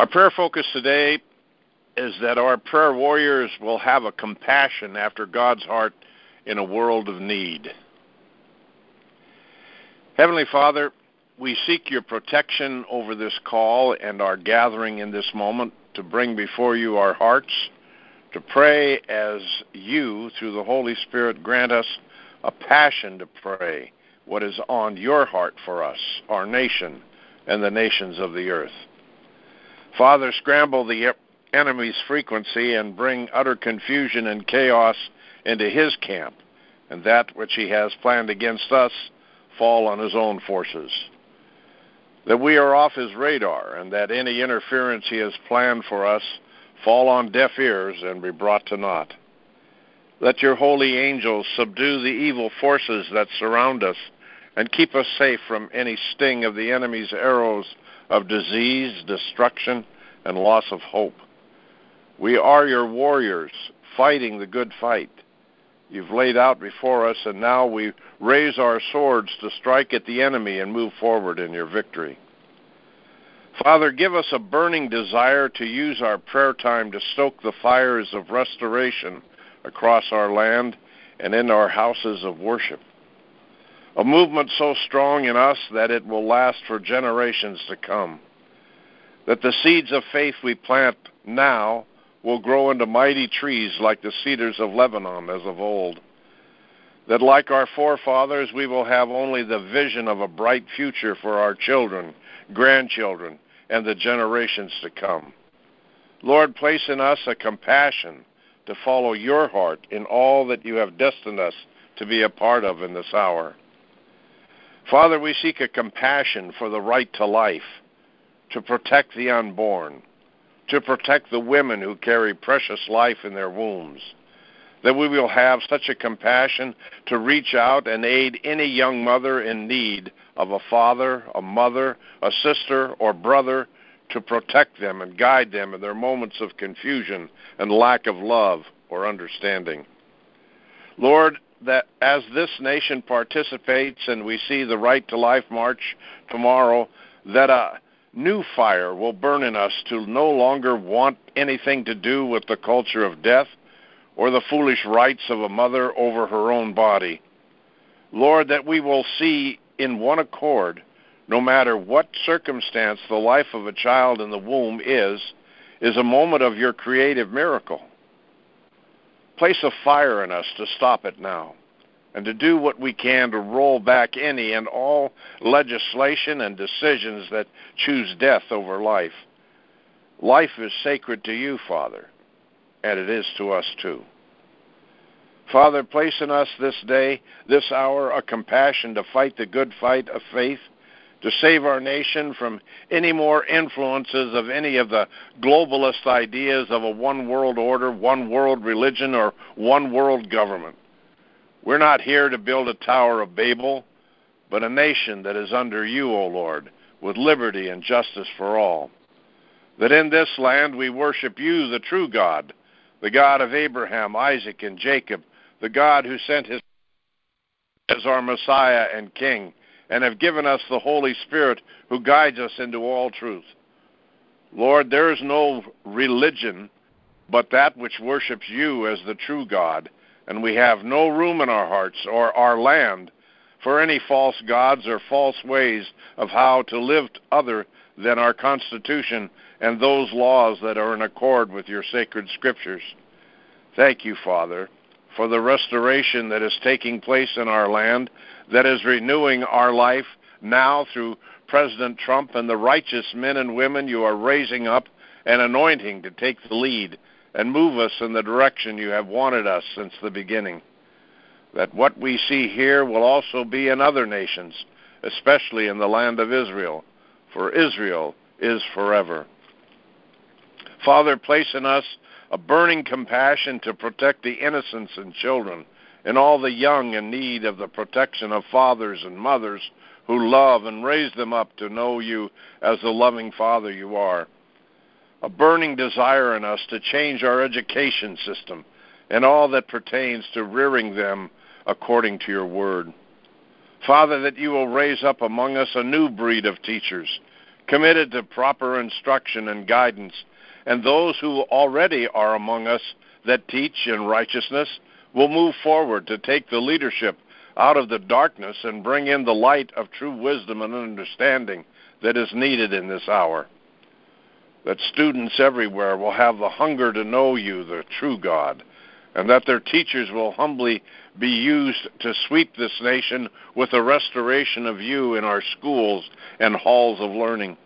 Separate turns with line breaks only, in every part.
Our prayer focus today is that our prayer warriors will have a compassion after God's heart in a world of need. Heavenly Father, we seek your protection over this call and our gathering in this moment to bring before you our hearts, to pray as you, through the Holy Spirit, grant us a passion to pray what is on your heart for us, our nation, and the nations of the earth. Father, scramble the enemy's frequency and bring utter confusion and chaos into his camp, and that which he has planned against us fall on his own forces. That we are off his radar, and that any interference he has planned for us fall on deaf ears and be brought to naught. Let your holy angels subdue the evil forces that surround us and keep us safe from any sting of the enemy's arrows of disease, destruction, and loss of hope. We are your warriors, fighting the good fight. You've laid out before us, and now we raise our swords to strike at the enemy and move forward in your victory. Father, give us a burning desire to use our prayer time to stoke the fires of restoration across our land and in our houses of worship. A movement so strong in us that it will last for generations to come. That the seeds of faith we plant now will grow into mighty trees like the cedars of Lebanon as of old. That, like our forefathers, we will have only the vision of a bright future for our children, grandchildren, and the generations to come. Lord, place in us a compassion to follow your heart in all that you have destined us to be a part of in this hour. Father, we seek a compassion for the right to life, to protect the unborn, to protect the women who carry precious life in their wombs. That we will have such a compassion to reach out and aid any young mother in need of a father, a mother, a sister, or brother to protect them and guide them in their moments of confusion and lack of love or understanding. Lord, that as this nation participates and we see the Right to Life March tomorrow, that a new fire will burn in us to no longer want anything to do with the culture of death or the foolish rights of a mother over her own body. Lord, that we will see in one accord, no matter what circumstance the life of a child in the womb is, is a moment of your creative miracle. Place a fire in us to stop it now and to do what we can to roll back any and all legislation and decisions that choose death over life. Life is sacred to you, Father, and it is to us too. Father, place in us this day, this hour, a compassion to fight the good fight of faith, to save our nation from any more influences of any of the globalist ideas of a one world order, one world religion, or one world government. We're not here to build a Tower of Babel, but a nation that is under you, O Lord, with liberty and justice for all. That in this land we worship you, the true God, the God of Abraham, Isaac, and Jacob, the God who sent his as our Messiah and King, and have given us the Holy Spirit who guides us into all truth. Lord, there is no religion but that which worships you as the true God and we have no room in our hearts or our land for any false gods or false ways of how to live other than our Constitution and those laws that are in accord with your sacred scriptures. Thank you, Father, for the restoration that is taking place in our land, that is renewing our life now through President Trump and the righteous men and women you are raising up and anointing to take the lead and move us in the direction you have wanted us since the beginning. That what we see here will also be in other nations, especially in the land of Israel, for Israel is forever. Father, place in us a burning compassion to protect the innocents and children and all the young in need of the protection of fathers and mothers who love and raise them up to know you as the loving Father you are a burning desire in us to change our education system and all that pertains to rearing them according to your word. Father, that you will raise up among us a new breed of teachers, committed to proper instruction and guidance, and those who already are among us that teach in righteousness will move forward to take the leadership out of the darkness and bring in the light of true wisdom and understanding that is needed in this hour. That students everywhere will have the hunger to know you, the true God, and that their teachers will humbly be used to sweep this nation with a restoration of you in our schools and halls of learning.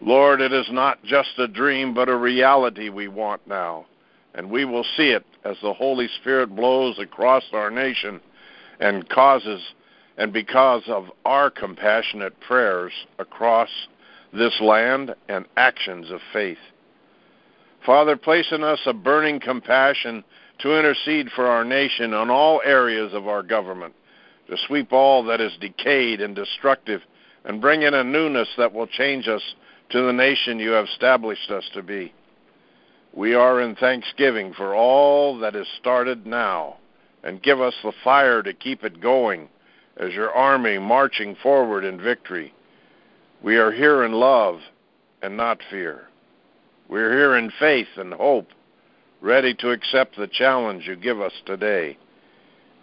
Lord, it is not just a dream, but a reality we want now, and we will see it as the Holy Spirit blows across our nation and causes and because of our compassionate prayers across this land and actions of faith. Father, place in us a burning compassion to intercede for our nation on all areas of our government, to sweep all that is decayed and destructive, and bring in a newness that will change us to the nation you have established us to be. We are in thanksgiving for all that is started now, and give us the fire to keep it going as your army marching forward in victory. We are here in love and not fear. We're here in faith and hope, ready to accept the challenge you give us today.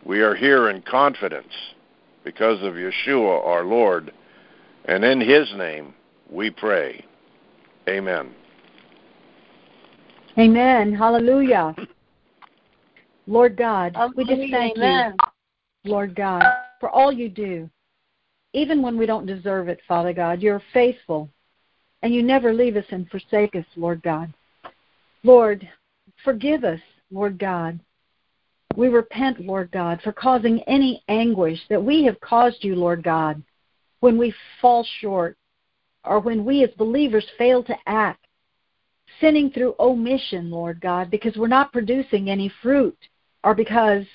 We are here in confidence because of Yeshua our Lord, and in his name we pray. Amen.
Amen. Hallelujah. Lord God, we just thank
Amen.
you, Lord God, for all you do. Even when we don't deserve it, Father God, you're faithful and you never leave us and forsake us, Lord God. Lord, forgive us, Lord God. We repent, Lord God, for causing any anguish that we have caused you, Lord God, when we fall short or when we as believers fail to act, sinning through omission, Lord God, because we're not producing any fruit or because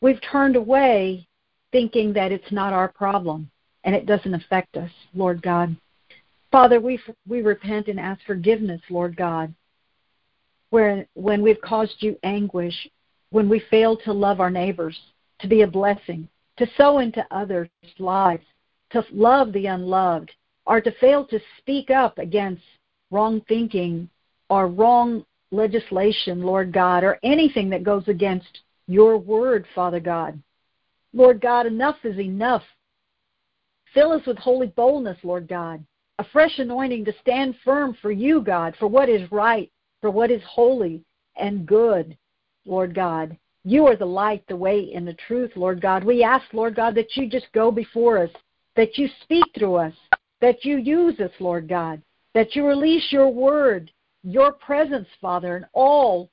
we've turned away thinking that it's not our problem and it doesn't affect us, Lord God. Father, we we repent and ask forgiveness, Lord God, where when we've caused you anguish, when we fail to love our neighbors, to be a blessing, to sow into others' lives, to love the unloved, or to fail to speak up against wrong thinking or wrong legislation, Lord God, or anything that goes against your word, Father God. Lord God, enough is enough. Fill us with holy boldness, Lord God, a fresh anointing to stand firm for you, God, for what is right, for what is holy and good, Lord God. You are the light, the way, and the truth, Lord God. We ask, Lord God, that you just go before us, that you speak through us, that you use us, Lord God, that you release your word, your presence, Father, and all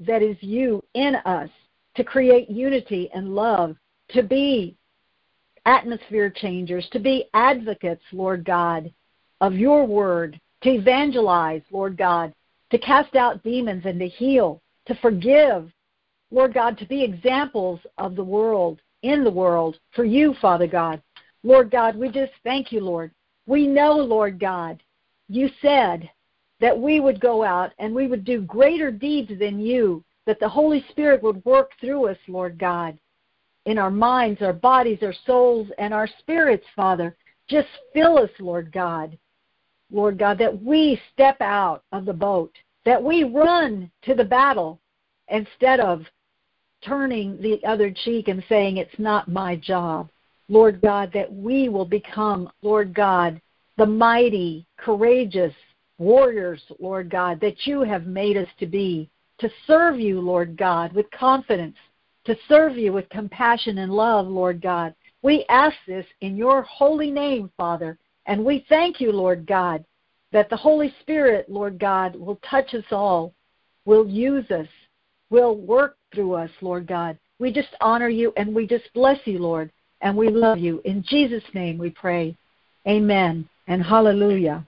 that is you in us to create unity and love, to be atmosphere changers, to be advocates, Lord God, of your word, to evangelize, Lord God, to cast out demons and to heal, to forgive, Lord God, to be examples of the world, in the world, for you, Father God. Lord God, we just thank you, Lord. We know, Lord God, you said that we would go out and we would do greater deeds than you, that the Holy Spirit would work through us, Lord God, in our minds, our bodies, our souls, and our spirits, Father. Just fill us, Lord God. Lord God, that we step out of the boat, that we run to the battle instead of turning the other cheek and saying, It's not my job. Lord God, that we will become, Lord God, the mighty, courageous warriors, Lord God, that you have made us to be, to serve you, Lord God, with confidence, to serve you with compassion and love, Lord God. We ask this in your holy name, Father, and we thank you, Lord God, that the Holy Spirit, Lord God, will touch us all, will use us, will work through us, Lord God. We just honor you and we just bless you, Lord, and we love you. In Jesus' name we pray. Amen and hallelujah.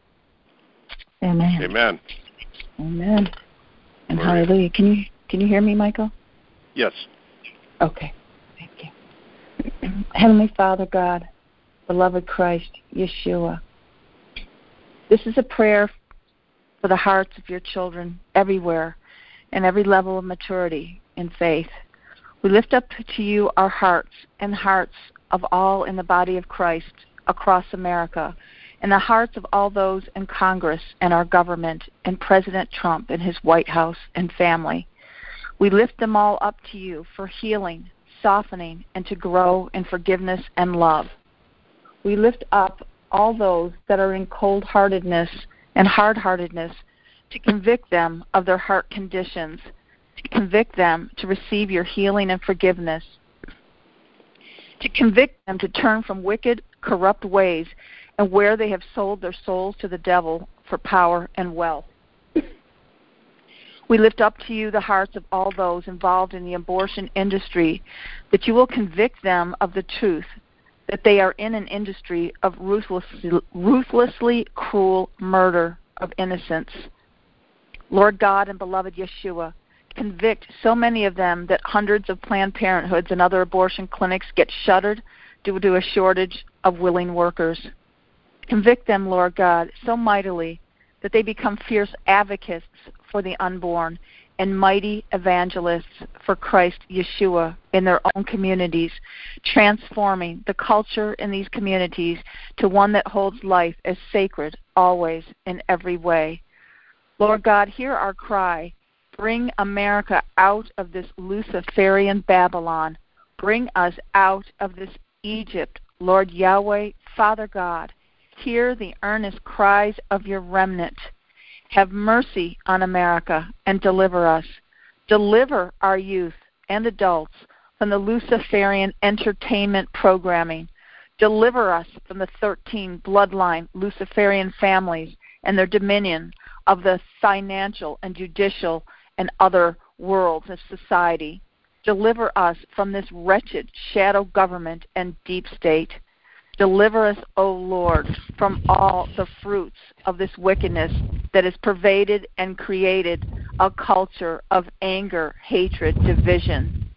Amen.
Amen.
Amen. And
Glory.
hallelujah. Can you can you hear me, Michael?
Yes.
Okay. Thank you. Heavenly Father God, beloved Christ, Yeshua. This is a prayer for the hearts of your children everywhere and every level of maturity in faith. We lift up to you our hearts and hearts of all in the body of Christ across America in the hearts of all those in Congress and our government and President Trump and his White House and family. We lift them all up to you for healing, softening, and to grow in forgiveness and love. We lift up all those that are in cold heartedness and hard heartedness to convict them of their heart conditions, to convict them to receive your healing and forgiveness, to convict them to turn from wicked, corrupt ways and where they have sold their souls to the devil for power and wealth. We lift up to you the hearts of all those involved in the abortion industry, that you will convict them of the truth, that they are in an industry of ruthlessly, ruthlessly cruel murder of innocents. Lord God and beloved Yeshua, convict so many of them that hundreds of Planned Parenthoods and other abortion clinics get shuttered due to a shortage of willing workers. Convict them, Lord God, so mightily that they become fierce advocates for the unborn and mighty evangelists for Christ Yeshua in their own communities, transforming the culture in these communities to one that holds life as sacred always in every way. Lord God, hear our cry. Bring America out of this Luciferian Babylon. Bring us out of this Egypt, Lord Yahweh, Father God hear the earnest cries of your remnant. Have mercy on America and deliver us. Deliver our youth and adults from the Luciferian entertainment programming. Deliver us from the 13 bloodline Luciferian families and their dominion of the financial and judicial and other worlds of society. Deliver us from this wretched shadow government and deep state. Deliver us, O Lord, from all the fruits of this wickedness that has pervaded and created a culture of anger, hatred, division.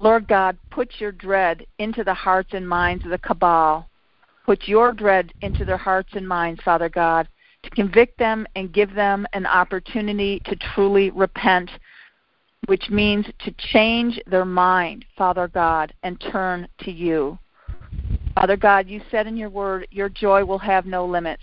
Lord God, put your dread into the hearts and minds of the cabal. Put your dread into their hearts and minds, Father God, to convict them and give them an opportunity to truly repent, which means to change their mind, Father God, and turn to you. Father God, you said in your word, your joy will have no limits.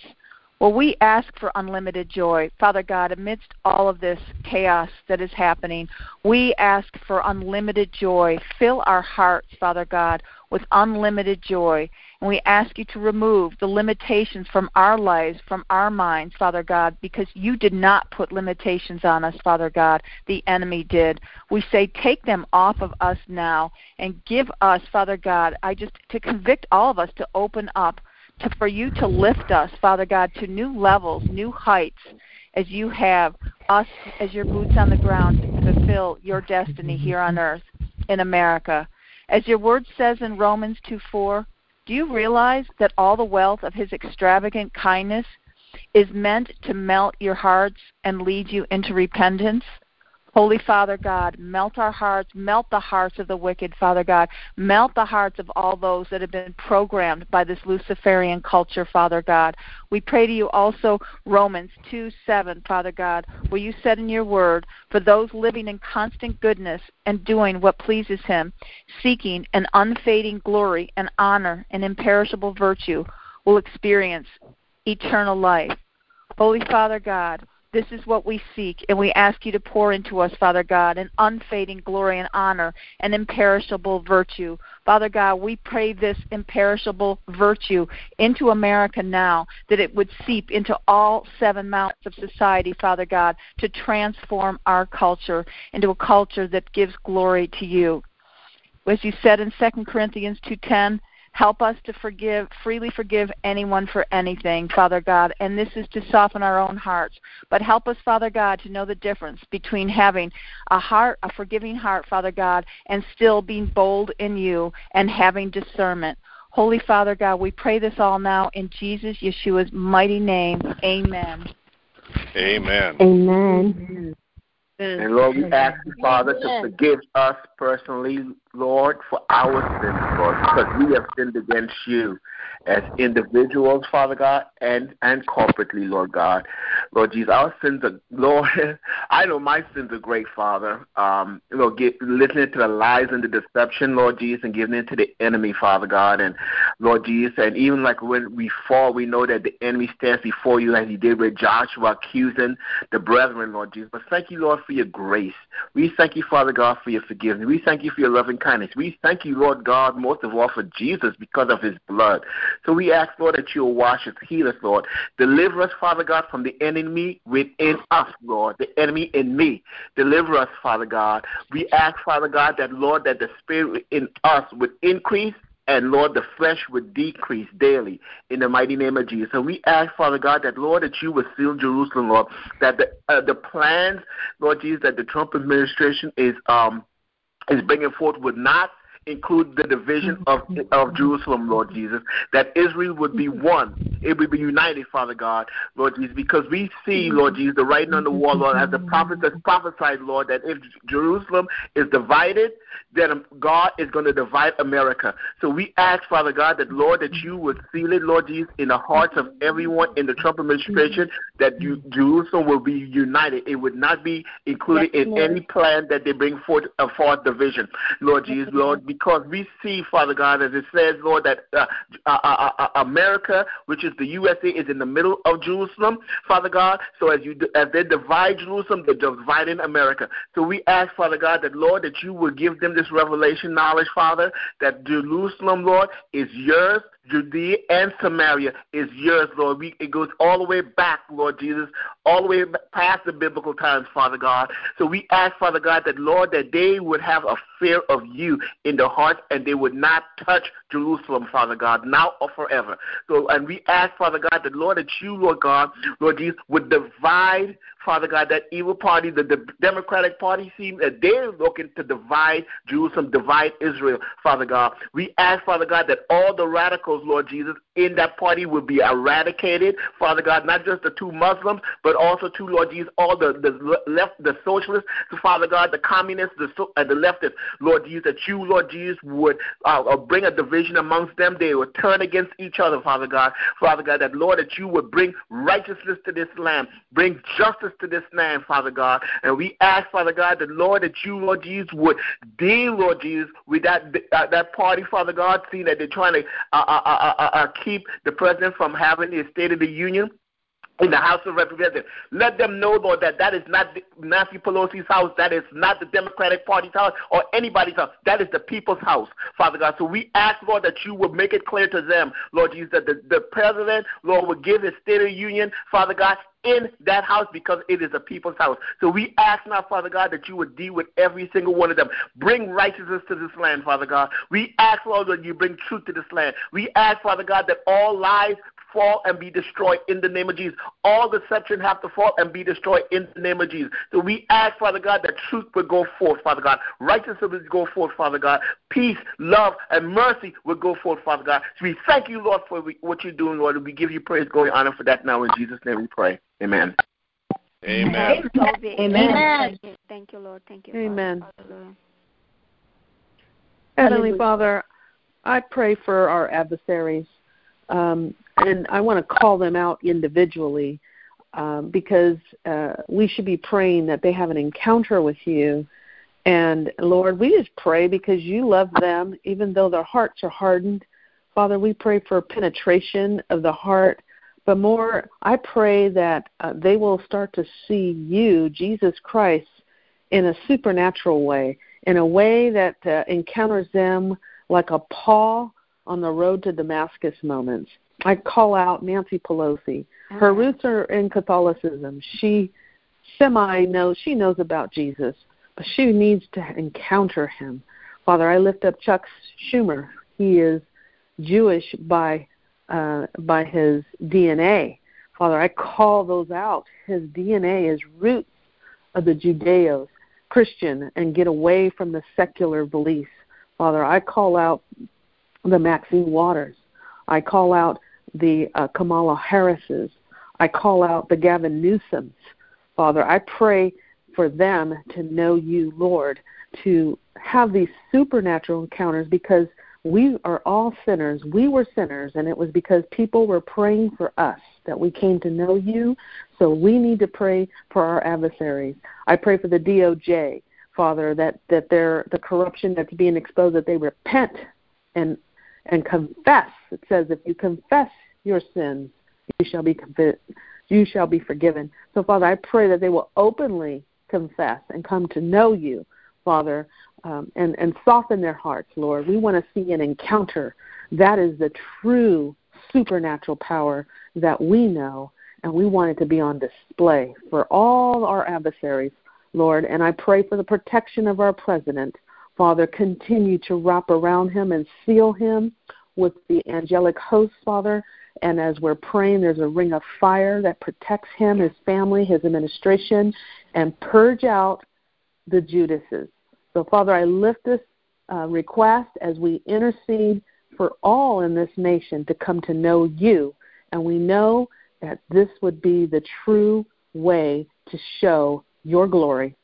Well, we ask for unlimited joy. Father God, amidst all of this chaos that is happening, we ask for unlimited joy. Fill our hearts, Father God, with unlimited joy. And we ask you to remove the limitations from our lives, from our minds, Father God, because you did not put limitations on us, Father God. The enemy did. We say, take them off of us now and give us, Father God, I just to convict all of us to open up to, for you to lift us, Father God, to new levels, new heights, as you have us as your boots on the ground to fulfill your destiny here on earth in America. As your word says in Romans 2 4, do you realize that all the wealth of his extravagant kindness is meant to melt your hearts and lead you into repentance? Holy Father God, melt our hearts, melt the hearts of the wicked, Father God. Melt the hearts of all those that have been programmed by this Luciferian culture, Father God. We pray to you also, Romans 2 7, Father God, where you said in your word, for those living in constant goodness and doing what pleases Him, seeking an unfading glory and honor and imperishable virtue, will experience eternal life. Holy Father God, this is what we seek, and we ask you to pour into us, Father God, an unfading glory and honor, an imperishable virtue. Father God, we pray this imperishable virtue into America now, that it would seep into all seven mountains of society, Father God, to transform our culture into a culture that gives glory to you. As you said in 2 Corinthians 2:10, Help us to forgive, freely forgive anyone for anything, Father God. And this is to soften our own hearts. But help us, Father God, to know the difference between having a heart, a forgiving heart, Father God, and still being bold in you and having discernment. Holy Father God, we pray this all now in Jesus Yeshua's mighty name. Amen.
Amen.
Amen. And Lord, we ask you, Father, to forgive us personally, Lord, for our sins, Lord, because we have sinned against you as individuals, Father God, and and corporately, Lord God. Lord Jesus, our sins are, Lord, I know my sins are great, Father. Um, Lord, get, listening to the lies and the deception, Lord Jesus, and giving in to the enemy, Father God, and Lord Jesus, and even like when we fall, we know that the enemy stands before you as he did with Joshua, accusing the brethren, Lord Jesus. But thank you, Lord, for your grace. We thank you, Father God, for your forgiveness. We thank you for your loving kindness. We thank you, Lord God, most of all for Jesus because of his blood. So we ask, Lord, that you'll wash us, heal us, Lord. Deliver us, Father God, from the enemy within us, Lord, the enemy in me. Deliver us, Father God. We ask, Father God, that, Lord, that the spirit in us would increase and Lord, the flesh would decrease daily in the mighty name of Jesus. And we ask, Father God, that Lord, that you would seal Jerusalem, Lord, that the uh, the plans, Lord Jesus, that the Trump administration is um is bringing forth would not include the division mm-hmm. of of Jerusalem, Lord Jesus, that Israel would be mm-hmm. one. It would be united, Father God, Lord Jesus, because we see, mm-hmm. Lord Jesus, the writing on the wall, Lord, as the prophets has prophesied, Lord, that if Jerusalem is divided, then um, God is going to divide America. So we ask, Father God, that Lord, that you would seal it, Lord Jesus, in the hearts of everyone in the Trump administration, that you, Jerusalem will be united. It would not be included yes, in Lord. any plan that they bring forth uh, a fourth division, Lord Jesus, Lord because we see, Father God, as it says, Lord, that uh, uh, uh, uh, America, which is the USA, is in the middle of Jerusalem, Father God. So as you as they divide Jerusalem, they're dividing America. So we ask, Father God, that Lord, that you will give them this revelation knowledge, Father, that Jerusalem, Lord, is yours Judea and Samaria is yours, Lord. We, it goes all the way back, Lord Jesus, all the way past the biblical times, Father God. So we ask, Father God, that, Lord, that they would have a fear of you in their hearts and they would not touch Jerusalem, Father God, now or forever. So, and we ask, Father God, that, Lord, that you, Lord God, Lord Jesus, would divide Father God, that evil party, the, the Democratic Party, seems that they're looking to divide Jerusalem, divide Israel, Father God. We ask, Father God, that all the radicals, Lord Jesus, in that party will be eradicated, Father God, not just the two Muslims, but also two, Lord Jesus, all the, the left, the socialists, so Father God, the communists, the, uh, the leftists, Lord Jesus, that you, Lord Jesus, would uh, uh, bring a division amongst them. They would turn against each other, Father God. Father God, that Lord, that you would bring righteousness to this land, bring justice to this land, Father God. And we ask, Father God, that Lord, that you, Lord Jesus, would deal, Lord Jesus, with that uh, that party, Father God, seeing that they're trying to uh, uh, uh, uh, uh keep the president from having his State of the Union in the House of Representatives. Let them know, Lord, that that is not Nancy Pelosi's house. That is not the Democratic Party's house or anybody's house. That is the people's house, Father God. So we ask, Lord, that you would make it clear to them, Lord Jesus, that the, the president, Lord, would give his State of Union, Father God, in that house because it is a people's house. So we ask now, Father God, that you would deal with every single one of them. Bring righteousness to this land, Father God. We ask, Lord, that you bring truth to this land. We ask, Father God, that all lies fall and be destroyed in the name of Jesus. All deception have to fall and be destroyed in the name of Jesus. So we ask, Father God, that truth would go forth, Father God. Righteousness would go forth, Father God. Peace, love, and mercy would go forth, Father God. So we thank you, Lord, for what you're doing, Lord. We give you praise, glory, honor for that now. In Jesus' name we pray. Amen.
Amen.
Amen. Amen.
Thank you, Lord. Thank you.
Amen. Heavenly Father, I pray for our adversaries, um, and I want to call them out individually um, because uh, we should be praying that they have an encounter with you. And Lord, we just pray because you love them, even though their hearts are hardened. Father, we pray for penetration of the heart but more, I pray that uh, they will start to see you, Jesus Christ, in a supernatural way, in a way that uh, encounters them like a Paul on the road to Damascus moments. I call out Nancy Pelosi. Her roots are in Catholicism. She semi knows she knows about Jesus, but she needs to encounter him. Father, I lift up Chuck Schumer. He is Jewish by uh, by his DNA. Father, I call those out. His DNA is roots of the Judeos, Christian, and get away from the secular beliefs. Father, I call out the Maxine Waters. I call out the uh, Kamala Harrises. I call out the Gavin Newsoms. Father, I pray for them to know you, Lord, to have these supernatural encounters because we are all sinners. We were sinners, and it was because people were praying for us that we came to know you. So we need to pray for our adversaries. I pray for the DOJ, Father, that that their the corruption that's being exposed, that they repent and and confess. It says, if you confess your sins, you shall be you shall be forgiven. So, Father, I pray that they will openly confess and come to know you, Father, um, and and soften their hearts, Lord. We want to see an encounter. That is the true supernatural power that we know, and we want it to be on display for all our adversaries, Lord. And I pray for the protection of our president. Father, continue to wrap around him and seal him with the angelic host, Father. And as we're praying, there's a ring of fire that protects him, his family, his administration, and purge out the Judases. So, Father, I lift this uh, request as we intercede for all in this nation to come to know you. And we know that this would be the true way to show your glory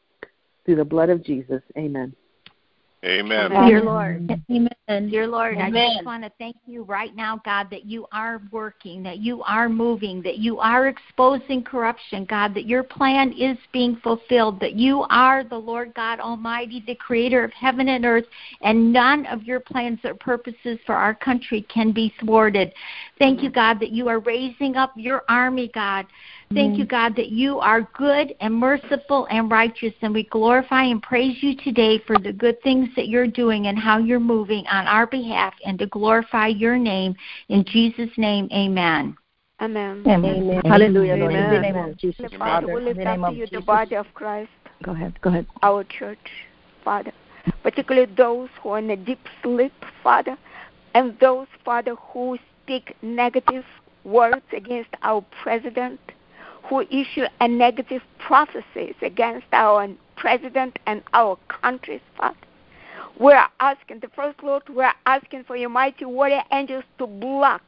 through the blood of Jesus. Amen.
Amen.
Dear Lord.
Amen.
Dear Lord,
Amen.
I just want to thank you right now, God, that you are working, that you are moving, that you are exposing corruption, God, that your plan is being fulfilled, that you are the Lord God Almighty, the creator of heaven and earth, and none of your plans or purposes for our country can be thwarted. Thank you, God, that you are raising up your army, God, Thank you, God, that you are good and merciful and righteous, and we glorify and praise you today for the good things that you're doing and how you're moving on our behalf and to glorify your name. In Jesus' name, amen.
Amen.
Amen.
Amen.
Hallelujah, Lord.
Amen.
In the name of Jesus,
Father,
Father.
we
In
lift
the name
up
of
to you the body of Christ,
Go ahead. Go ahead.
our church, Father, particularly those who are in a deep sleep, Father, and those, Father, who speak negative words against our president, who issue a negative prophecies against our president and our countries, Father. We're asking, the first Lord, we're asking for your mighty warrior angels to block,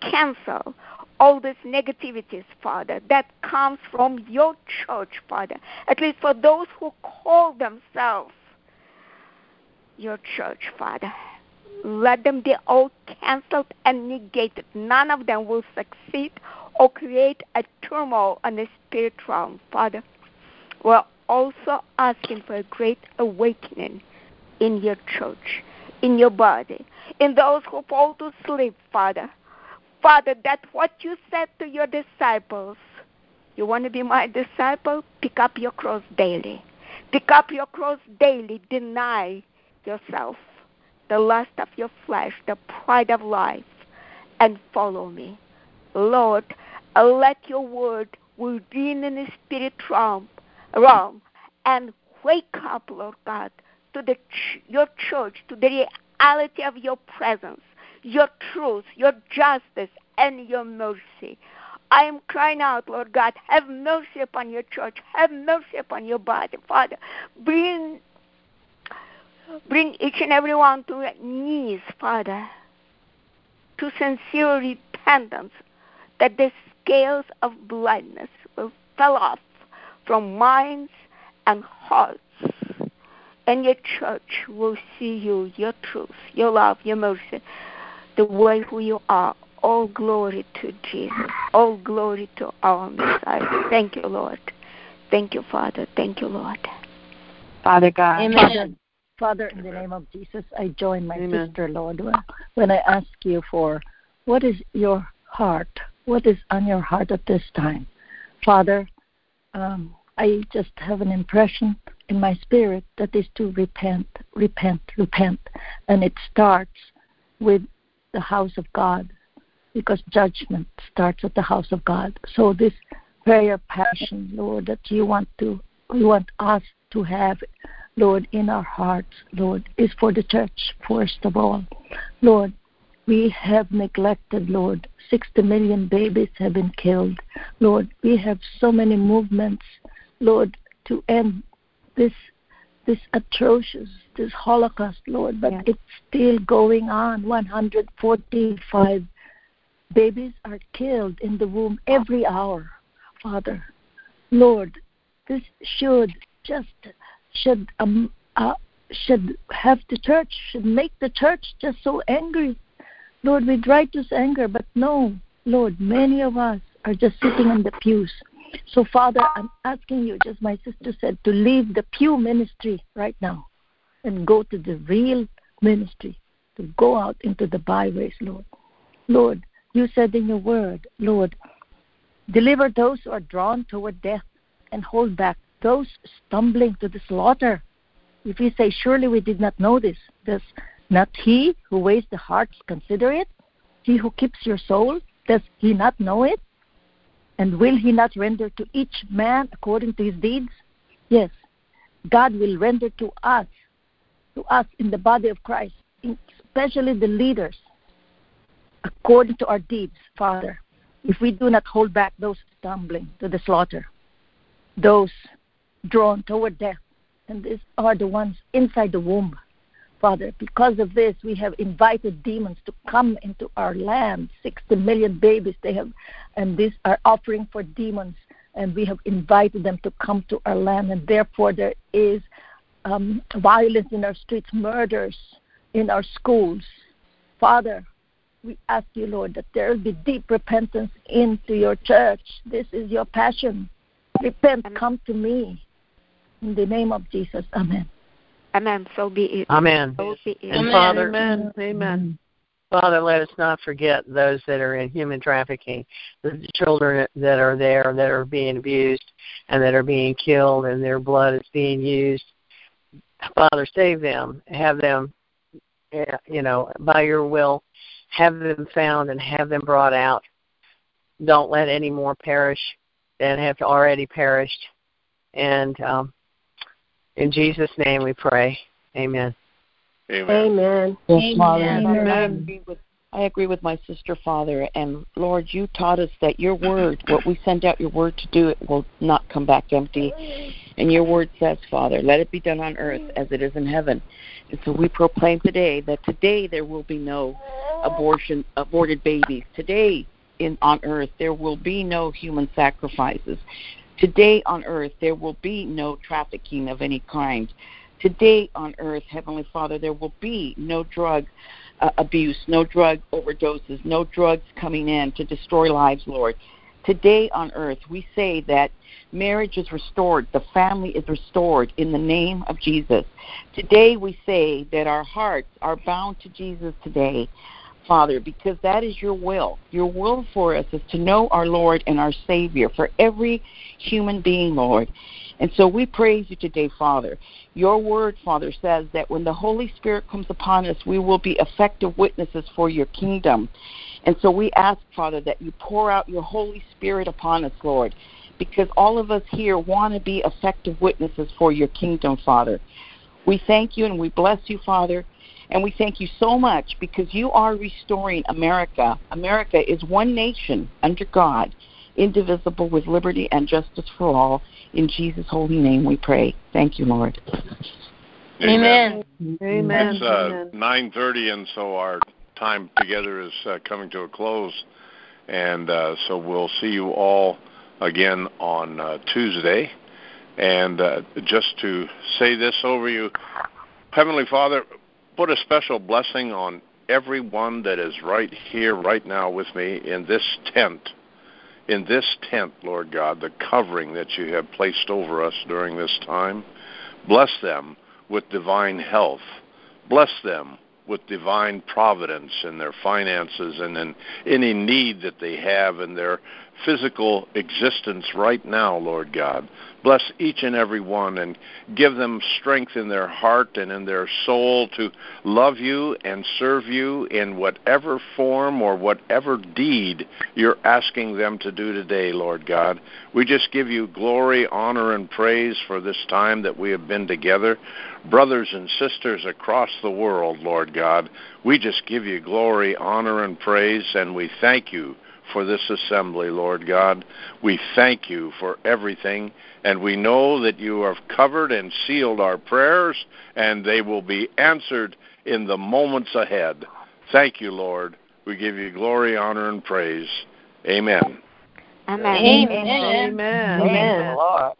cancel all these negativities, Father, that comes from your church, Father, at least for those who call themselves your church, Father. Let them be all canceled and negated. None of them will succeed or create a turmoil on the spirit realm, Father. We're also asking for a great awakening in your church, in your body, in those who fall to sleep, Father. Father, that what you said to your disciples, you want to be my disciple? Pick up your cross daily. Pick up your cross daily. Deny yourself, the lust of your flesh, the pride of life, and follow me. Lord, let your word within in the spirit realm, realm and wake up, Lord God, to the ch- your church, to the reality of your presence, your truth, your justice, and your mercy. I am crying out, Lord God, have mercy upon your church, have mercy upon your body, Father. Bring bring each and every one to their knees, Father, to sincere repentance, that the scales of blindness will fall off from minds and hearts, and your church will see you, your truth, your love, your mercy, the way who you are. All glory to Jesus. All glory to our Messiah. Thank you, Lord. Thank you, Father. Thank you, Lord.
Father God.
Amen.
Father, in the name of Jesus, I join my
Amen.
sister, Lord, when I ask you for what is your heart? What is on your heart at this time? Father, um, I just have an impression in my spirit that is to repent, repent, repent. And it starts with the house of God because judgment starts at the house of God. So this prayer passion, Lord, that you want to you want us to have, Lord, in our hearts, Lord, is for the church first of all. Lord, we have neglected, Lord. 60 million babies have been killed. Lord, we have so many movements, Lord, to end this this atrocious, this Holocaust, Lord, but
Yes.
it's still going on. 145 babies are killed in the womb every hour, Father. Lord, this should just should um uh, should have the church should make the church just so angry. Lord, we try this anger, but no, Lord, many of us are just sitting in the pews. So, Father, I'm asking you, just my sister said, to leave the pew ministry right now and go to the real ministry, to go out into the byways, Lord. Lord, you said in your word, Lord, deliver those who are drawn toward death and hold back those stumbling to the slaughter. If we say, Surely we did not know this, does not he who weighs the hearts consider it? He who keeps your soul, does he not know it? And will he not render to each man according to his deeds? Yes, God will render to us, to us in the body of Christ, especially the leaders, according to our deeds, Father, if we do not hold back those stumbling to the slaughter, those drawn toward death, and these are the ones inside the womb. Father, because of this, we have invited demons to come into our land. 60 million babies they have, and these are offering for demons, and we have invited them to come to our land, and therefore there is um, violence in our streets, murders in our schools. Father, we ask you, Lord, that there will be deep repentance into your church. This is your passion. Repent, come to me. In the name of Jesus, Amen.
Amen. So be it.
Amen.
So be it.
And
Amen.
Father,
Amen. Amen.
Father, let us not forget those that are in human trafficking, the children that are there that are being abused and that are being killed, and their blood is being used. Father, save them. Have them, eh, you know, by your will, have them found and have them brought out. Don't let any more perish than have already perished. And um, in Jesus' name we pray. Amen.
Amen.
Amen.
Yes, Father.
Amen.
I agree with I agree with my sister, Father, and Lord, you taught us that your word, what we send out your word to do, it will not come back empty. And your word says, Father, let it be done on earth as it is in heaven. And so we proclaim today that today there will be no abortion, aborted babies. Today in on earth there will be no human sacrifices. Today on earth there will be no trafficking of any kind. Today on earth, Heavenly Father, there will be no drug uh, abuse, no drug overdoses, no drugs coming in to destroy lives, Lord. Today on earth, we say that marriage is restored, the family is restored in the name of Jesus. Today we say that our hearts are bound to Jesus today, Father, because that is your will. Your will for us is to know our Lord and our Savior for every human being, Lord. And so we praise you today, Father. Your word, Father, says that when the Holy Spirit comes upon us, we will be effective witnesses for your kingdom. And so we ask, Father, that you pour out your Holy Spirit upon us, Lord, because all of us here want to be effective witnesses for your kingdom, Father. We thank you and we bless you, Father. And we thank you so much because you are restoring America. America is one nation under God, indivisible with liberty and justice for all. In Jesus' holy name we pray. Thank you, Lord.
Amen.
Amen. Amen.
It's uh, nine thirty, and so our time together is uh, coming to a close, and uh, so we'll see you all again on uh, Tuesday. And uh, just to say this over you, Heavenly Father, put a special blessing on everyone that is right here, right now with me in this tent. In this tent, Lord God, the covering that you have placed over us during this time. Bless them with divine health. Bless them with divine providence in their finances and in any need that they have in their physical existence right now, Lord God. Bless each and every one and give them strength in their heart and in their soul to love you and serve you in whatever form or whatever deed you're asking them to do today, Lord God. We just give you glory, honor, and praise for this time that we have been together. Brothers and sisters across the world, Lord God, we just give you glory, honor, and praise, and we thank you for this assembly, Lord God. We thank you for everything, and we know that you have covered and sealed our prayers, and they will be answered in the moments ahead. Thank you, Lord. We give you glory, honor, and praise. Amen.
Amen.
Amen.
Amen.
Amen.
Lord.